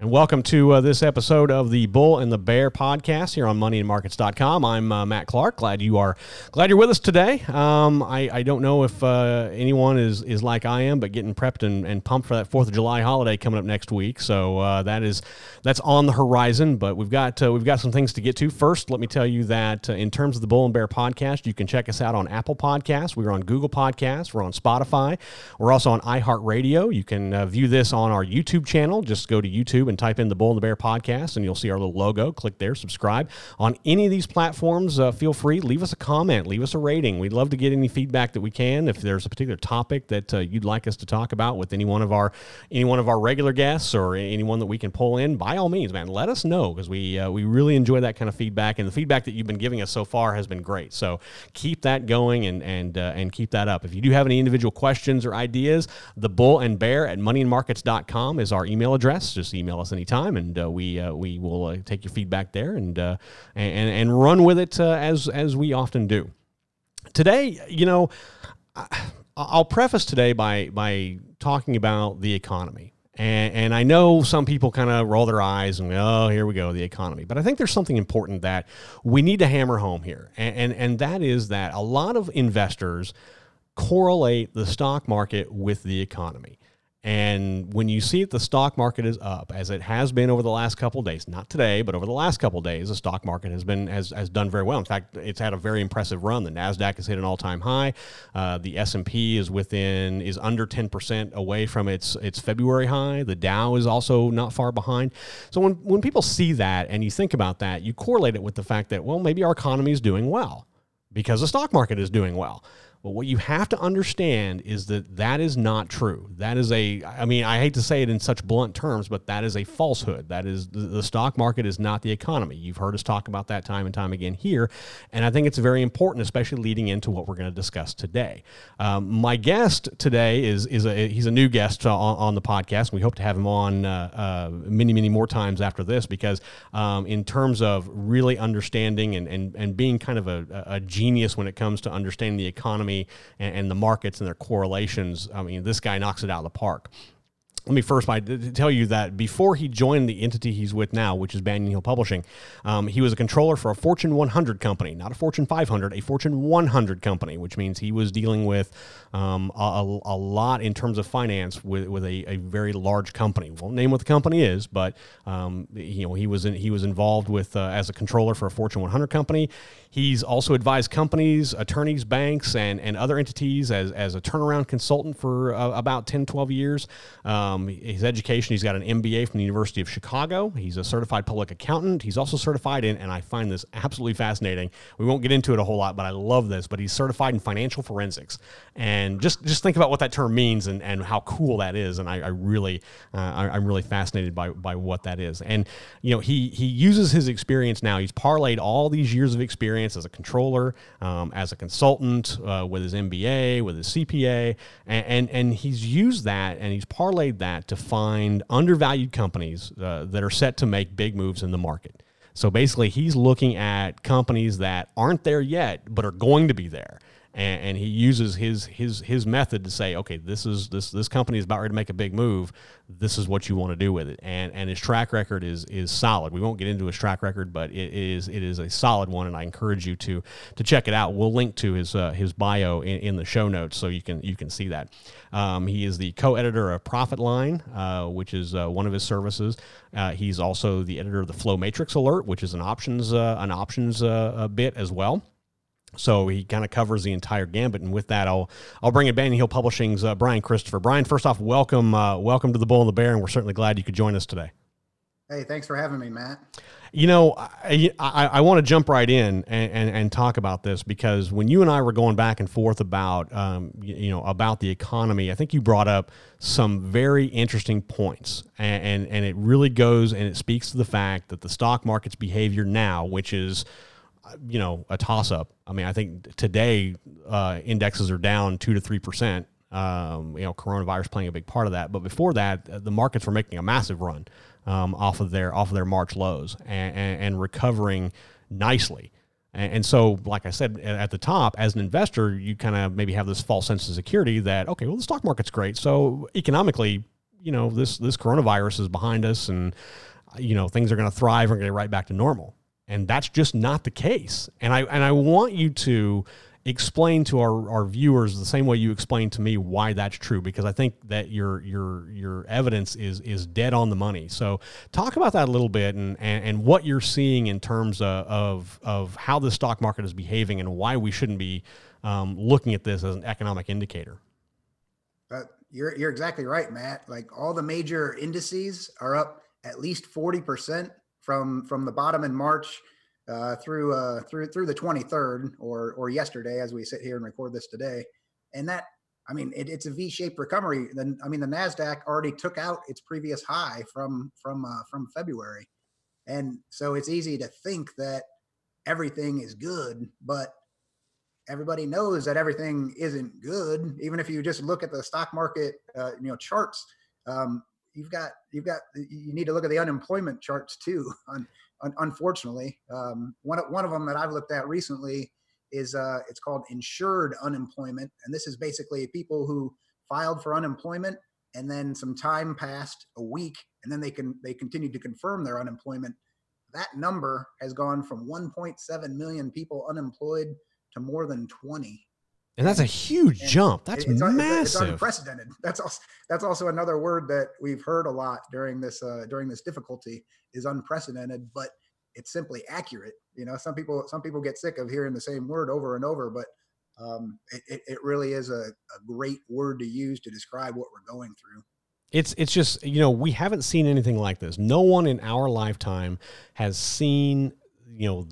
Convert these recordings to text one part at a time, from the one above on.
And welcome to uh, this episode of the Bull and the Bear podcast here on moneyandmarkets.com. I'm uh, Matt Clark. Glad you are glad you're with us today. Um, I, I, don't know if uh, anyone is, is like I am, but getting prepped and, and pumped for that 4th of July holiday coming up next week. So uh, that is that's on the horizon, but we've got uh, we've got some things to get to. First, let me tell you that uh, in terms of the Bull and Bear podcast, you can check us out on Apple Podcasts. We're on Google Podcasts. We're on Spotify. We're also on iHeartRadio. You can view this on our YouTube channel. Just go to YouTube and type in the Bull and the Bear podcast, and you'll see our little logo. Click there, subscribe. On any of these platforms, uh, feel free, leave us a comment, leave us a rating. We'd love to get any feedback that we can. If there's a particular topic that uh, you'd like us to talk about with any one of our any one of our regular guests or anyone that we can pull in, by all means, man, let us know because we uh, we really enjoy that kind of feedback, and the feedback that you've been giving us so far has been great. So keep that going and and uh, and keep that up. If you do have any individual questions or ideas, the Bull and Bear at moneyandmarkets.com is our email address. Just email us anytime time, and uh, we uh, we will uh, take your feedback there and and and run with it as as we often do. Today, you know, I'll preface today by by talking about the economy. And, and, I know some people kind of roll their eyes and oh, here we go, the economy. But I think there's something important that we need to hammer home here, and, and, and that is that a lot of investors correlate the stock market with the economy. And when you see that the stock market is up, as it has been over the last couple days, not today, but over the last couple days, the stock market has been has, has done very well. In fact, it's had a very impressive run. The Nasdaq has hit an all time high. Uh, the S and P is within is under ten percent away from its its February high. The Dow is also not far behind. So when when people see that and you think about that, you correlate it with the fact that well maybe our economy is doing well because the stock market is doing well. But what you have to understand is that that is not true. That is a, I mean, I hate to say it in such blunt terms, but that is a falsehood. That is, the, stock market is not the economy. You've heard us talk about that time and time again here. And I think it's very important, especially leading into what we're going to discuss today. Um, my guest today is, is a, he's a new guest on, on the podcast. We hope to have him on uh, uh, many, many more times after this because, um, in terms of really understanding and, and, and being kind of a, a genius when it comes to understanding the economy economy and, and the markets and their correlations. I mean, this guy knocks it out of the park let me first by tell you that before he joined the entity he's with now, which is Banyan Hill Publishing, um, he was a controller for a Fortune 100 company, not a Fortune 500, a Fortune 100 company, which means he was dealing with um, a, a, lot in terms of finance with, with a, a, very large company. Won't name what the company is, but um, you know he was in, he was involved with uh, as a controller for a Fortune 100 company. He's also advised companies, attorneys, banks, and, and other entities as, as a turnaround consultant for uh, about 10, 12 years. Um, his education, he's got an MBA from the University of Chicago. He's a certified public accountant. He's also certified in, and I find this absolutely fascinating. We won't get into it a whole lot, but I love this. But he's certified in financial forensics. And just, just think about what that term means and, and how cool that is. And I, I really, uh, I, am really fascinated by, by what that is. And, you know, he, he uses his experience now. He's parlayed all these years of experience as a controller, um, as a consultant, uh, with his MBA, with his CPA, and, and, and he's used that and he's parlayed that to find undervalued companies uh, that are set to make big moves in the market. So basically, he's looking at companies that aren't there yet, but are going to be there and, and, he uses his his his method to say, okay, this is this this company is about ready to make a big move. This is what you want to do with it, and and his track record is is solid. We won't get into his track record, but it is it is a solid one, and I encourage you to to check it out. We'll link to his uh, his bio in, in, the show notes so you can you can see that. Um, he is the co-editor of Profit Line, uh, which is uh, one of his services. Uh, he's also the editor of the Flow Matrix Alert, which is an options uh, an options uh, bit as well. So he kind of covers the entire gambit, and with that, I'll I'll bring in Banyan Hill Publishing's uh, Brian Christopher. Brian, first off, welcome uh, welcome to the Bull and the Bear, and we're certainly glad you could join us today. Hey, thanks for having me, Matt. You know, I, I, I want to jump right in and, and, and, talk about this because when you and I were going back and forth about um, you, you, know about the economy, I think you brought up some very interesting points, and, and and it really goes and it speaks to the fact that the stock market's behavior now, which is you know a toss up. I mean, I think today uh, indexes are down two to three percent. Um, you know, coronavirus playing a big part of that. But before that, uh, the markets were making a massive run um, off of their off of their March lows and, and, and recovering nicely. And, and so, like I said at the top, as an investor, you kind of maybe have this false sense of security that okay, well, the stock market's great, so economically, you know, this this coronavirus is behind us, and you know, things are going to thrive and get right back to normal. And that's just not the case. And I and I want you to explain to our, our viewers the same way you explained to me why that's true because I think that your your your evidence is is dead on the money. So talk about that a little bit and and, and what you're seeing in terms of, of of how the stock market is behaving and why we shouldn't be um, looking at this as an economic indicator. Uh, you're you're exactly right, Matt. Like all the major indices are up at least forty percent from from the bottom in March uh, through uh, through through the 23rd or or yesterday as we sit here and record this today, and that I mean it, it's a V-shaped recovery. Then I mean the Nasdaq already took out its previous high from from uh, from February, and so it's easy to think that everything is good, but everybody knows that everything isn't good. Even if you just look at the stock market, uh, you know charts, um, you've got you've got you need to look at the unemployment charts too un- unfortunately. Um, one, one of them that I've looked at recently is uh, it's called insured unemployment. And this is basically people who filed for unemployment and then some time passed a week and then they can they continued to confirm their unemployment that number has gone from 1.7 million people unemployed to more than 20 and that's a huge and jump. That's it's, massive. It's, unprecedented. That's also that's also another word that we've heard a lot during this uh, during this difficulty is unprecedented, but it's simply accurate. You know, some people some people get sick of hearing the same word over and over, but um, it, it really is a, a great word to use to describe what we're going through. It's it's just you know we haven't seen anything like this. No one in our lifetime has seen you know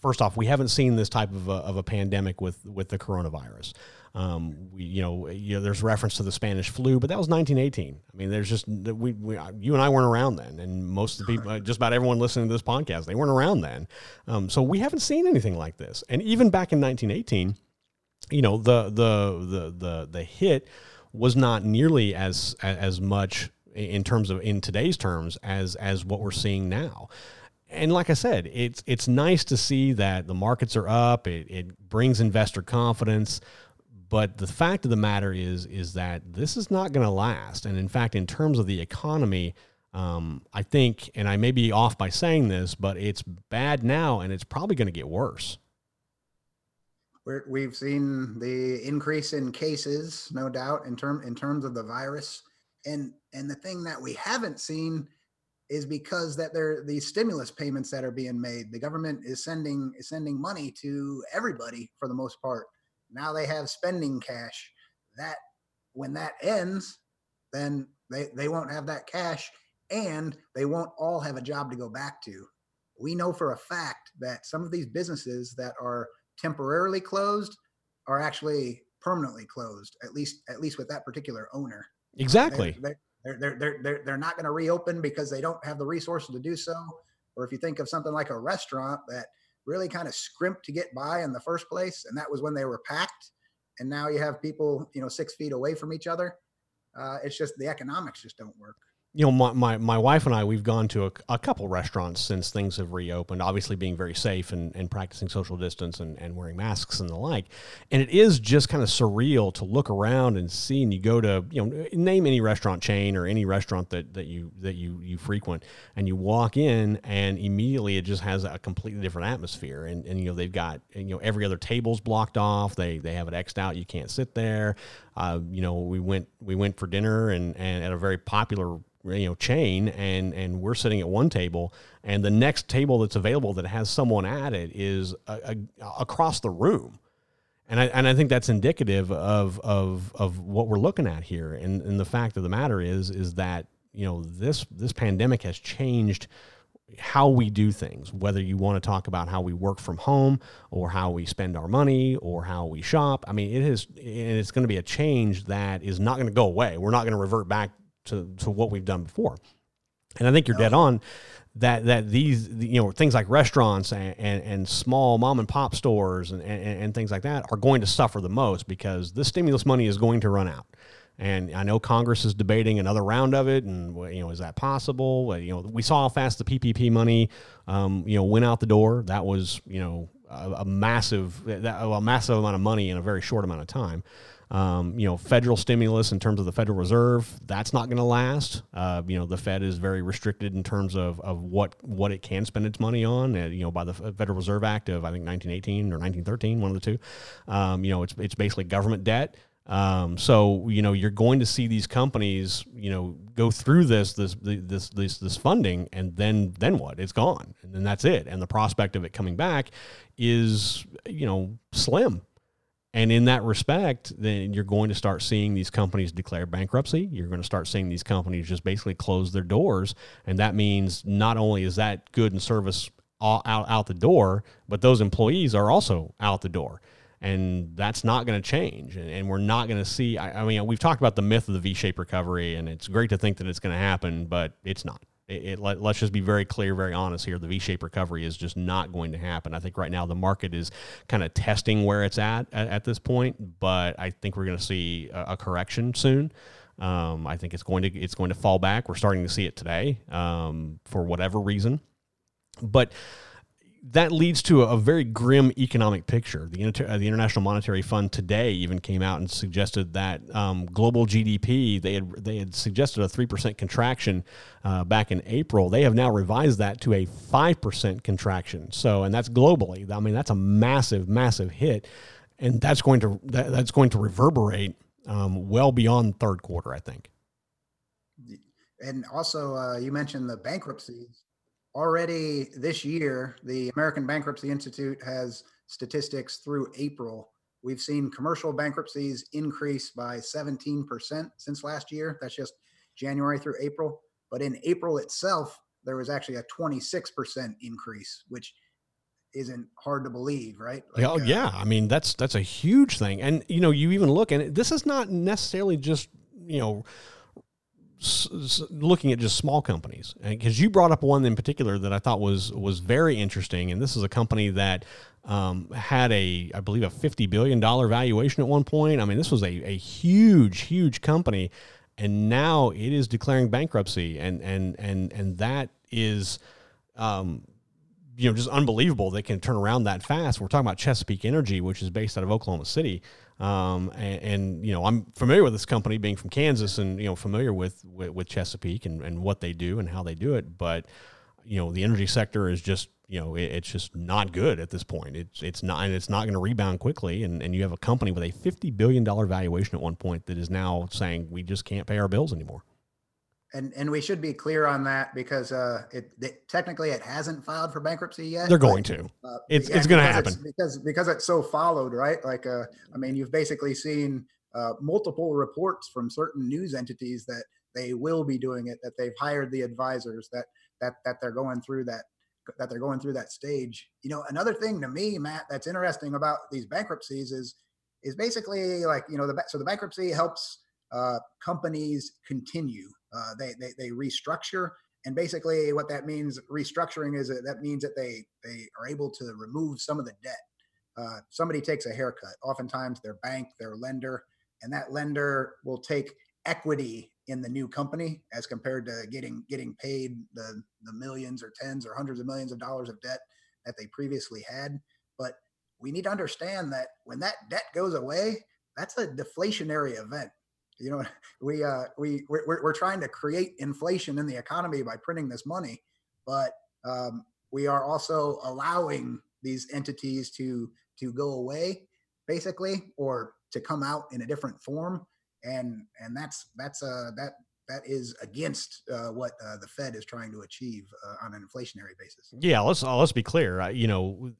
first off, we haven't seen this type of a, of a pandemic with with the coronavirus. Um, we, you know, you know, there's reference to the Spanish flu, but that was 1918. I mean, there's just we, we you and I weren't around then, and most of the people, just about everyone listening to this podcast, they weren't around then. Um, so we haven't seen anything like this. And even back in 1918, you know, the the the the the hit was not nearly as as much in terms of in today's terms as as what we're seeing now and like I said, it's it's nice to see that the markets are up. It, it brings investor confidence, but the fact of the matter is is that this is not going to last. And in fact, in terms of the economy, um, I think, and I may be off by saying this, but it's bad now, and it's probably going to get worse. we have seen the increase in cases, no doubt, in term in terms of the virus, and and the thing that we haven't seen is because that there are these stimulus payments that are being made. The government is sending is sending money to everybody for the most part. Now they have spending cash. That when that ends, then they, they won't have that cash and they won't all have a job to go back to. We know for a fact that some of these businesses that are temporarily closed are actually permanently closed, at least at least with that particular owner. Exactly. They're, they're, they're they're they're they're not going to reopen because they don't have the resources to do so. Or if you think of something like a restaurant that really kind of scrimped to get by in the first place, and that was when they were packed, and now you have people you know six feet away from each other. Uh, it's just the economics just don't work you know, my, my, my wife and I, we've gone to a, a, couple restaurants since things have reopened, obviously being very safe and, and practicing social distance and, and wearing masks and the like. And it is just kind of surreal to look around and see, and you go to, you know, name any restaurant chain or any restaurant that, that you, that you, you frequent and you walk in and immediately it just has a completely different atmosphere. And, and, you know, they've got, you know, every other table's blocked off. They, they have it X'd out. You can't sit there. Uh, you know, we went, we went for dinner and, and at a very popular you know chain and and we're sitting at one table and the next table that's available that has someone at it is a, a, across the room and I, and I think that's indicative of, of, of what we're looking at here. And, and the fact of the matter is, is that, you know, this, this pandemic has changed how we do things, whether you want to talk about how we work from home or how we spend our money or how we shop. I mean, it is, and it's going to be a change that is not going to go away. We're not going to revert back to, to what we've done before. And I think you're dead on. that that these you know things like restaurants and, and, and small mom and pop stores and, and, and things like that are going to suffer the most because this stimulus money is going to run out. And I know Congress is debating another round of it, and you know, is that possible? You know, we saw how fast the PPP money, um, you know, went out the door. That was, you know, a, a massive, a massive amount of money in a very short amount of time. Um, you know, federal stimulus in terms of the Federal Reserve, that's not going to last. Uh, you know, the Fed is very restricted in terms of, of what what it can spend its money on. Uh, you know, by the Federal Reserve Act of I think 1918 or 1913, one of the two. Um, you know, it's it's basically government debt. Um, so you know you're going to see these companies you know go through this this this this this funding and then then what it's gone and then that's it and the prospect of it coming back is you know slim and in that respect, then you're going to start seeing these companies declare bankruptcy. You're going to start seeing these companies just basically close their doors. And that means not only is that good and service all out, out the door, but those employees are also out the door. And that's not going to change. And, and, we're not going to see. I, I mean, we've talked about the myth of the V shaped recovery, and it's great to think that it's going to happen, but it's not it, it let, us just be very clear, very honest here. The V-shaped recovery is just not going to happen. I think right now the market is kind of testing where it's at, at at, this point, but I think we're going to see a, a correction soon. Um, I think it's going to it's going to fall back. We're starting to see it today um, for whatever reason, but that leads to a, very grim economic picture. The, Inter- uh, the International Monetary Fund today even came out and suggested that um, global GDP they had they had suggested a three percent contraction uh, back in April. They have now revised that to a five percent contraction. So, and that's globally. I mean, that's a massive, massive hit, and that's going to that, that's going to reverberate um, well beyond third quarter. I think. And also, uh, you mentioned the bankruptcies already this year, the American Bankruptcy Institute has statistics through April. We've seen commercial bankruptcies increase by 17% since last year. That's just January through April. But in April itself, there was actually a 26% increase, which isn't hard to believe, right? Like, oh uh, yeah, I mean that's that's a huge thing. And you know, you even look and this is not necessarily just, you know, looking at just small companies because you brought up one in particular that I thought was was very interesting, and this is a company that um, had a I believe a fifty billion dollar valuation at one point. I mean, this was a, a huge huge company, and now it is declaring bankruptcy, and and and and that is. Um, you know, just unbelievable. They can turn around that fast. We're talking about Chesapeake Energy, which is based out of Oklahoma City. Um, and, and, you know, I'm familiar with this company being from Kansas and, you know, familiar with, with, with Chesapeake and, and what they do and how they do it. But, you know, the energy sector is just, you know, it, it's just not good at this point. It's, it's not, and it's not going to rebound quickly. And, and you have a company with a $50 billion valuation at one point that is now saying we just can't pay our bills anymore and and we should be clear on that because uh, it, it, technically it hasn't filed for bankruptcy yet. They're going to. Uh, it's yeah, it's going to happen because because it's so followed, right? Like, uh, I mean, you've basically seen uh, multiple reports from certain news entities that they will be doing it, that they've hired the advisors, that that that they're going through that that they're going through that stage. You know, another thing to me, Matt, that's interesting about these bankruptcies is is basically like you know the so the bankruptcy helps uh, companies continue uh, they, they they restructure, and basically what that means restructuring is that, that means that they they are able to remove some of the debt. Uh, somebody takes a haircut. Oftentimes, their bank, their lender, and that lender will take equity in the new company as compared to getting getting paid the the millions or tens or hundreds of millions of dollars of debt that they previously had. But we need to understand that when that debt goes away, that's a deflationary event you know we uh we we're, we're trying to create inflation in the economy by printing this money but um, we are also allowing these entities to to go away basically or to come out in a different form and and that's that's uh that that is against uh, what uh, the Fed is trying to achieve uh, on an inflationary basis. Yeah, let's uh, let's be clear. you know,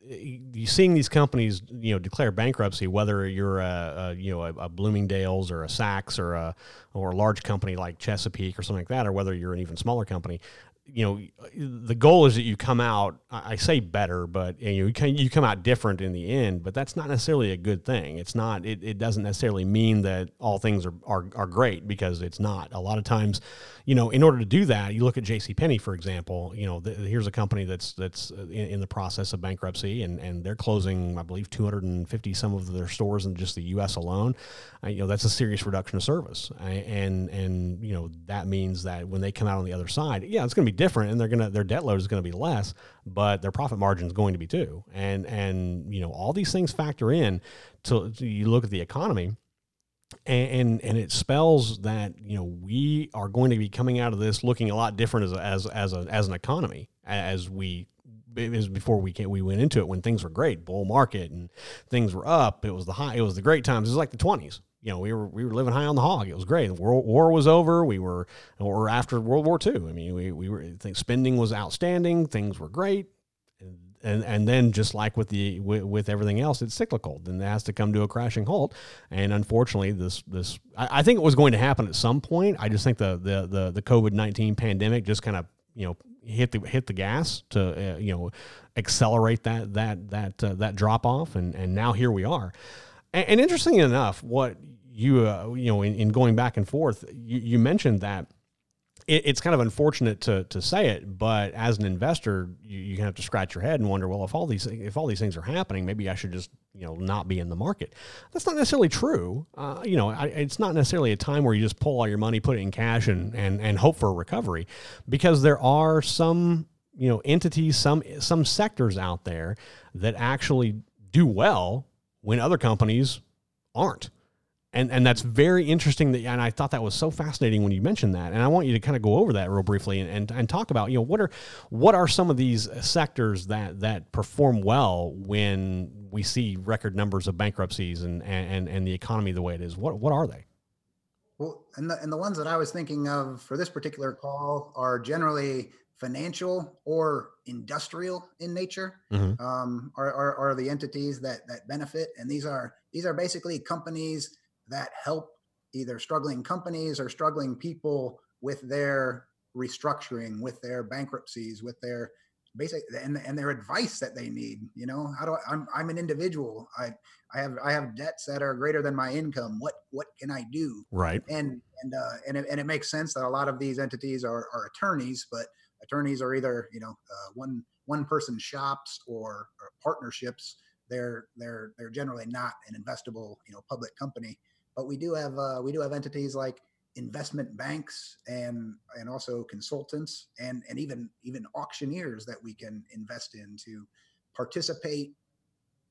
seeing these companies, you know, declare bankruptcy, whether you're a, a you know a, a, Bloomingdale's or a Saks or a or a large company like Chesapeake or something like that, or whether you're an even smaller company. You know, the goal is that you come out. I say better, but you know, you, can, you come out different in the end. But that's not necessarily a good thing. It's not. It, it doesn't necessarily mean that all things are, are are great because it's not. A lot of times, you know, in order to do that, you look at J.C. Penney, for example. You know, here's a company that's that's in, in, the process of bankruptcy, and and they're closing, I believe, 250 some of their stores in just the U.S. alone. Uh, you know, that's a serious reduction of service, and and you know that means that when they come out on the other side, yeah, it's going to be different, and they're gonna their debt load is going to be less, but their profit margin is going to be too, and and you know all these things factor in to, to you look at the economy and, and, and it spells that you know we are going to be coming out of this looking a lot different as as as a, as an economy as we was before we came, we went into it when things were great bull market and things were up it was the high it was the great times. It was like the 20s you know we were we were living high on the hog it was great the war, war was over we were or after world war ii i mean we, we were spending was outstanding things were great and and then just like with the with, with, everything else, it's cyclical. Then it has to come to a crashing halt. And unfortunately, this this I, I think it was going to happen at some point. I just think the the the, the COVID nineteen pandemic just kind of you know hit the hit the gas to uh, you know accelerate that that that uh, that drop off. And and now here we are. And, and interesting enough, what you uh, you know in, in going back and forth, you, you mentioned that it, it's kind of unfortunate to to say it, but as an investor, you, you have to scratch your head and wonder, well, if all these if all these things are happening, maybe I should just you know not be in the market. That's not necessarily true. Uh, you know, I, it's not necessarily a time where you just pull all your money, put it in cash, and and and hope for a recovery, because there are some you know entities, some some sectors out there that actually do well when other companies aren't. And and that's very interesting that and I thought that was so fascinating when you mentioned that. And I want you to kind of go over that real briefly and, and, and talk about you know what are what are some of these sectors that that perform well when we see record numbers of bankruptcies and and and the economy the way it is? What what are they? Well and the and the ones that I was thinking of for this particular call are generally financial or industrial in nature mm-hmm. um, are, are, are the entities that that benefit and these are these are basically companies that help either struggling companies or struggling people with their restructuring, with their bankruptcies, with their basic and, and their advice that they need. You know, how do I, I'm I'm an individual. I I have I have debts that are greater than my income. What what can I do? Right. And and uh, and it, and it makes sense that a lot of these entities are are attorneys, but attorneys are either you know uh, one one person shops or, or partnerships. They're they're they're generally not an investable you know public company but we do have uh, we do have entities like investment banks and and also consultants and and even even auctioneers that we can invest in to participate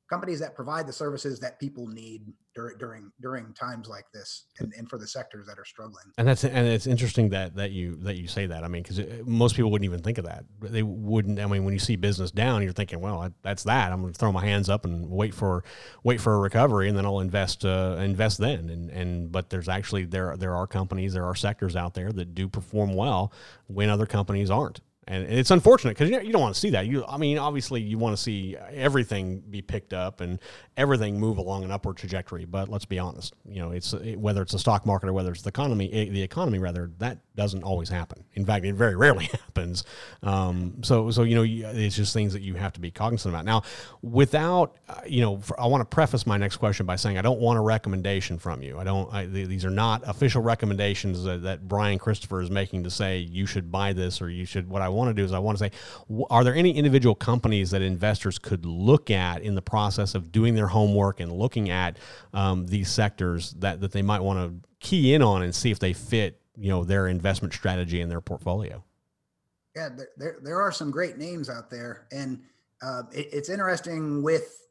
companies that provide the services that people need during during during times like this and, and for the sectors that are struggling. And that's and it's interesting that that you that you say that. I mean because most people wouldn't even think of that. They wouldn't i mean when you see business down you're thinking well that's that. I'm going to throw my hands up and wait for wait for a recovery and then i'll invest uh, invest then. And and but there's actually there there are companies there are sectors out there that do perform well when other companies aren't and it's unfortunate because you, don't want to see that. You, I mean, obviously, you want to see everything be picked up and everything move along an upward trajectory. But let's be honest, you know, it's it, whether it's the stock market or whether it's the economy, it, the economy rather, that doesn't always happen. In fact, it very rarely happens. Um, so, so you know, it's just things that you have to be cognizant about. Now, without, uh, you know, for, I want to preface my next question by saying I don't want a recommendation from you. I don't. I, these are not official recommendations that, that Brian Christopher is making to say you should buy this or you should. What I want to do is I want to say, are there any individual companies that investors could look at in the process of doing their homework and looking at um, these sectors that, that they might want to key in on and see if they fit, you know, their investment strategy in their portfolio? Yeah, there, there, there are some great names out there. And uh, it, it's interesting with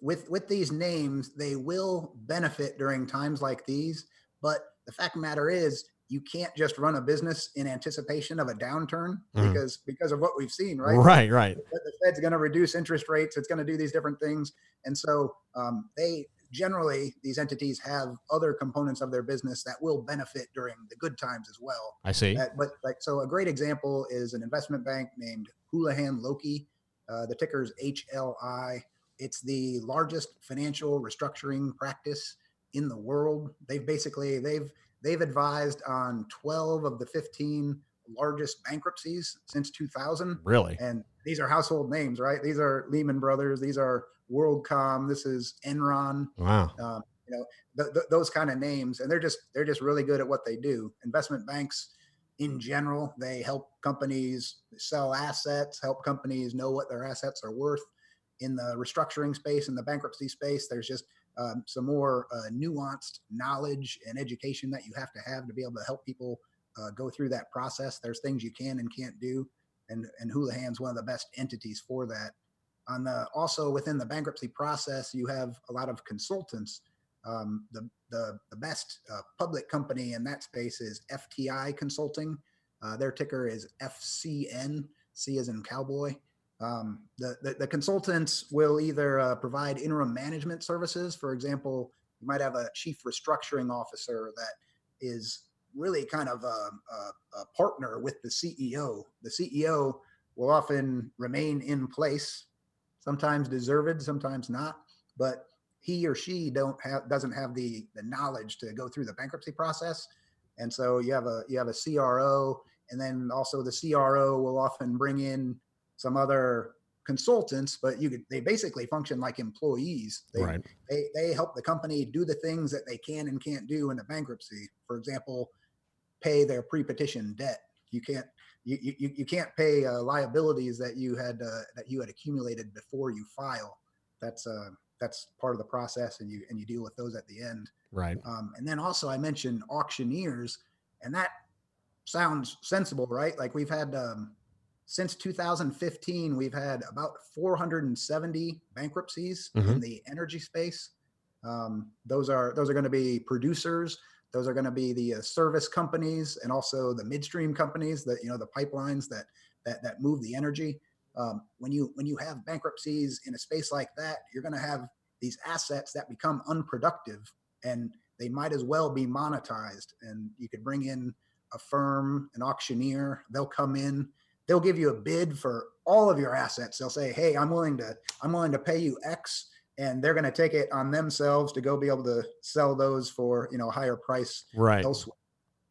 with with these names, they will benefit during times like these. But the fact of the matter is, you can't just run a business in anticipation of a downturn mm-hmm. because because of what we've seen, right? Right, right. The Fed's going to reduce interest rates. It's going to do these different things, and so um, they generally these entities have other components of their business that will benefit during the good times as well. I see. Uh, but like so, a great example is an investment bank named Houlihan Lokey. Uh, the ticker is HLI. It's the largest financial restructuring practice in the world. They've basically they've they've advised on 12 of the 15 largest bankruptcies since 2000. Really? And these are household names, right? These are Lehman Brothers. These are WorldCom. This is Enron. Wow. Um, you know, th- th- those kind of names, and they're just they're just really good at what they do. Investment banks, in general, they help companies sell assets, help companies know what their assets are worth. In the restructuring space, in the bankruptcy space, there's just um, some more uh, nuanced knowledge and education that you have to have to be able to help people uh, go through that process. There's things you can and can't do, and and Houlihan's one of the best entities for that. On the also within the bankruptcy process, you have a lot of consultants. Um, the, the the best uh, public company in that space is FTI Consulting. Uh, their ticker is FCN. C as in cowboy. Um, the, the, the consultants will either uh, provide interim management services. For example, you might have a chief restructuring officer that is really kind of a, a, a partner with the CEO. The CEO will often remain in place, sometimes deserved, sometimes not, but he or she don't have doesn't have the the knowledge to go through the bankruptcy process. And so you have a you have a CRO, and then also the CRO will often bring in some other consultants, but you could they basically function like employees. They, right. they they help the company do the things that they can and can't do in a bankruptcy. For example, pay their pre-petition debt. You can't you you, you can't pay uh, liabilities that you had uh, that you had accumulated before you file. That's uh that's part of the process, and you and you deal with those at the end. Right. Um, and then also I mentioned auctioneers, and that sounds sensible, right? Like we've had um, since 2015, we've had about 470 bankruptcies Mhm. in the energy space. Um, those are those are going to be producers. Those are going to be the uh, service companies and also the midstream companies that you know the pipelines that that that move the energy. Um, when you when you have bankruptcies in a space like that, you're going to have these assets that become unproductive and they might as well be monetized. And you could bring in a firm, an auctioneer. They'll come in. They'll give you a bid for all of your assets. They'll say, "Hey, I'm willing to I'm willing to pay you X." And they're going to take it on themselves to go be able to sell those for you know a higher price Right. elsewhere.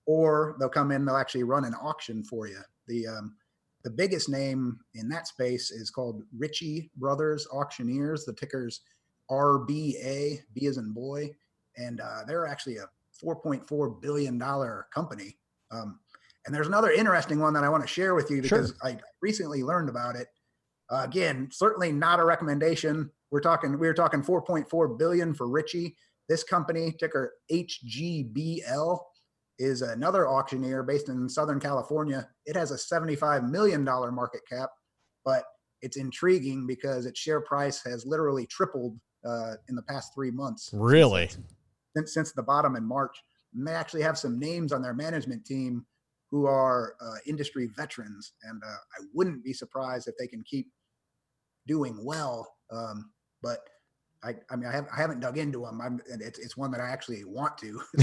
Or they'll come in, they'll actually run an auction for you. The um, the biggest name in that space is called Ritchie Brothers Auctioneers. The ticker's RBA, B as in boy, and uh, they're actually a 4.4 billion dollar company. Um, and there's another interesting one that I want to share with you Sure. because I recently learned about it. Uh, again, certainly not a recommendation. We're talking we were talking 4.4 billion for Ritchie. This company, ticker HGBL, is another auctioneer based in Southern California. It has a 75 million dollar market cap, but it's intriguing because its share price has literally tripled uh, in the past three months Really? since since the bottom in March. And they actually have some names on their management team who are uh, industry veterans, and uh, I wouldn't be surprised if they can keep doing well. Um, but I, I mean, I, have, I haven't dug into them. I'm, it's, it's one that I actually want to.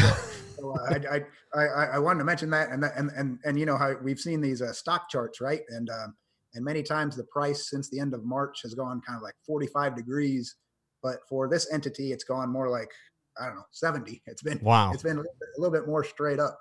so, uh, I, I, I, I wanted to mention that, and that- and and and you know how we've seen these uh, stock charts, right? And um, and many times the price since the end of March has gone kind of like 45 degrees, but for this entity, it's gone more like I don't know 70. It's been Wow. it's been a little bit, a little bit more straight up.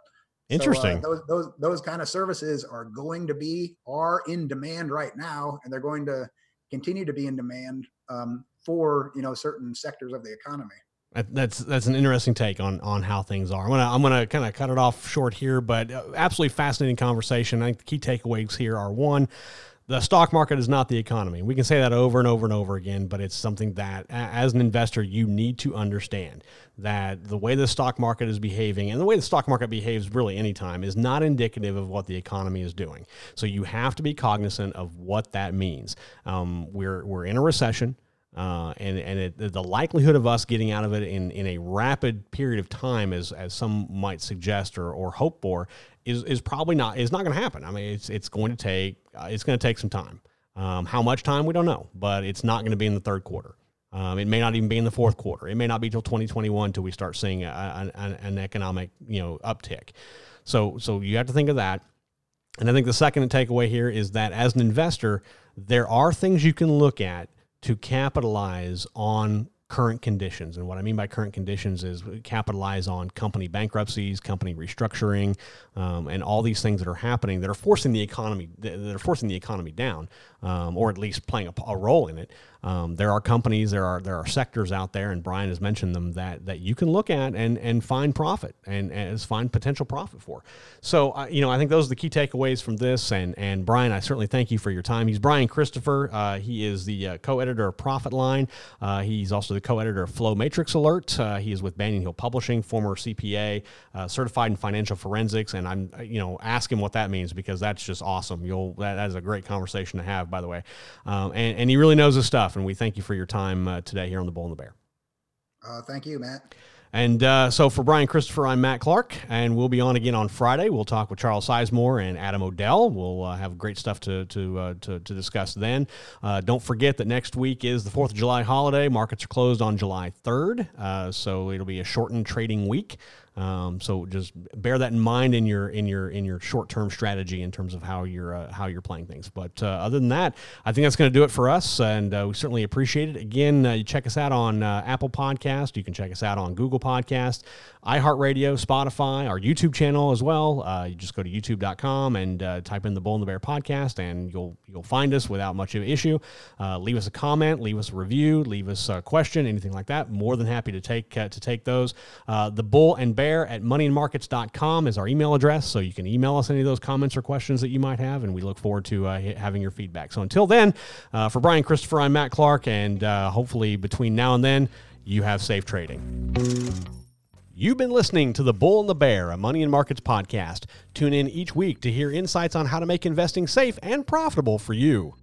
So, uh, Interesting. those those those kind of services are going to be are in demand right now, and they're going to continue to be in demand um, for you know certain sectors of the economy. That's that's an interesting take on on how things are. I'm gonna I'm gonna kind of cut it off short here, but uh, absolutely fascinating conversation. I think the key takeaways here are one, the stock market is not the economy. We can say that over and over and over again, but it's something that as an investor you need to understand that the way the stock market is behaving and the way the stock market behaves really anytime is not indicative of what the economy is doing. So you have to be cognizant of what that means. Um, we're we're in a recession. Uh, and and it, the likelihood of us getting out of it in, in a rapid period of time, as as some might suggest or, or hope for, is is probably not is not going to happen. I mean, it's it's going to take uh, it's going to take some time. Um, how much time we don't know, but it's not going to be in the third quarter. Um, it may not even be in the fourth quarter. It may not be till 2021 till we start seeing a, an, an economic you know uptick. So so you have to think of that. And I think the second takeaway here is that as an investor, there are things you can look at to capitalize on current conditions. And what I mean by current conditions is capitalize on company bankruptcies, company restructuring, um, and all these things that are happening that are forcing the economy that are forcing the economy down, um, or at least playing a, a role in it. Um, there are companies, there are there are sectors out there, and Brian has mentioned them that that you can look at and and find profit and as find potential profit for. So uh, you know, I think those are the key takeaways from this. And and Brian, I certainly thank you for your time. He's Brian Christopher. Uh, he is the uh, co-editor of Profit Line. Uh, he's also the co-editor of Flow Matrix Alert. Uh, he is with Banyan Hill Publishing, former CPA, uh, certified in financial forensics. And I'm you know ask him what that means because that's just awesome. You'll that, that is a great conversation to have, by the way. Um, and and he really knows his stuff and we thank you for your time uh, today here on the Bull and the Bear. Uh, thank you, Matt. And uh, so for Brian Christopher, I'm Matt Clark, and we'll be on again on Friday. We'll talk with Charles Sizemore and Adam O'Dell. We'll uh, have great stuff to to, uh, to, to discuss then. Uh, don't forget that next week is the Fourth of July holiday. Markets are closed on July 3rd, uh, so it'll be a shortened trading week. Um, so just bear that in mind in your in your in your short term strategy in terms of how you're uh, how you're playing things. But uh, other than that, I think that's going to do it for us, and uh, we certainly appreciate it. Again, uh, you check us out on uh, Apple Podcast. You can check us out on Google Podcast, iHeartRadio, Spotify, our YouTube channel as well. Uh, you just go to YouTube.com and type in the Bull and the Bear podcast, and you'll you'll find us without much of an issue. leave us a comment, leave us a review, leave us a question, anything like that. More than happy to take to take those. the Bull and Bear bear at moneyandmarkets.com is our email address. So you can email us any of those comments or questions that you might have, and we look forward to uh, having your feedback. So until then, uh, for Brian Christopher, I'm Matt Clark, and uh, hopefully between now and then, you have safe trading. You've been listening to The Bull and the Bear, a Money and Markets podcast. Tune in each week to hear insights on how to make investing safe and profitable for you.